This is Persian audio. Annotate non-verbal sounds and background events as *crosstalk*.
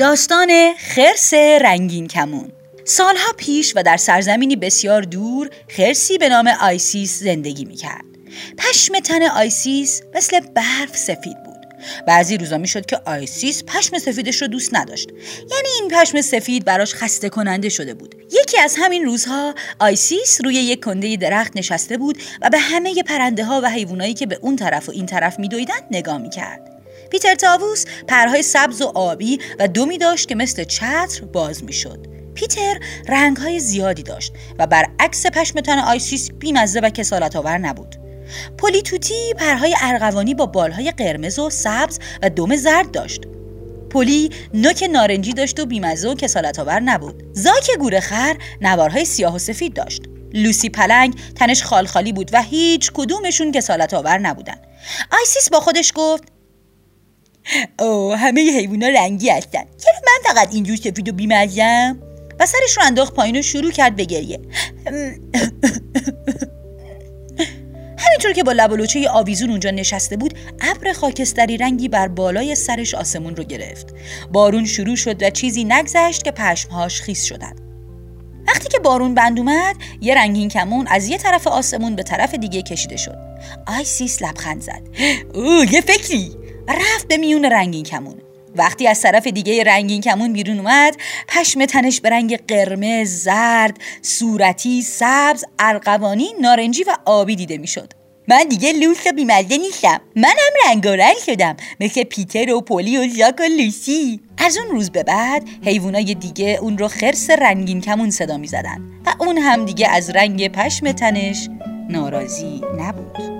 داستان خرس رنگین کمون. سالها پیش و در سرزمینی بسیار دور خرسی به نام آیسیس زندگی می‌کرد. پشم تن آیسیس مثل برف سفید بود. بعضی روزا می‌شد که آیسیس پشم سفیدش رو دوست نداشت. یعنی این پشم سفید براش خسته کننده شده بود. یکی از همین روزها آیسیس روی یک کنده درخت نشسته بود و به همه پرنده ها و حیوانایی که به اون طرف و این طرف میدویدند نگاه می‌کرد. پیتر طاووس پرهای سبز و آبی و دمی داشت که مثل چتر باز می‌شد. پیتر رنگهای زیادی داشت و برعکس پشم تن آیسیس بیمزه و کسالت آور نبود. پولی پرهای ارغوانی با بالهای قرمز و سبز و دم زرد داشت. پولی نوک نارنجی داشت و بیمزه و کسالت آور نبود. ژاک گورخر نوارهای سیاه و سفید داشت. لوسی پلنگ تنش خالخالی بود و هیچ کدومشون کسالت آور نبودن. آیسیس با خودش گفت اوه همه حیوونا رنگی هستن. چرا من فقط اینجور سفید و بیمزم و سرش رو انداخت پایین و شروع کرد به گریه. *laughs* همینطور که با لب و آویزون اونجا نشسته بود ابر خاکستری رنگی بر بالای سرش آسمون رو گرفت. بارون شروع شد و چیزی نگذشت که پشمهاش خیس شدن. وقتی که بارون بند اومد یه رنگین کمون از یه طرف آسمون به طرف دیگه کشیده شد. آیسیس لبخند زد. *gasps* اوه یه فکری! رفت به میون رنگین کمون. وقتی از طرف دیگه رنگین کمون بیرون اومد پشم تنش به رنگ قرمز، زرد، صورتی، سبز، ارغوانی، نارنجی و آبی دیده می‌شد. من دیگه لوس و بیمزه نیستم. منم رنگارنگ شدم مثل پیتر و پولی و ژاک و لوسی. از اون روز به بعد حیوانای دیگه اون رو خرس رنگین کمون صدا می زدن و اون هم دیگه از رنگ پشم تنش ناراضی نبود.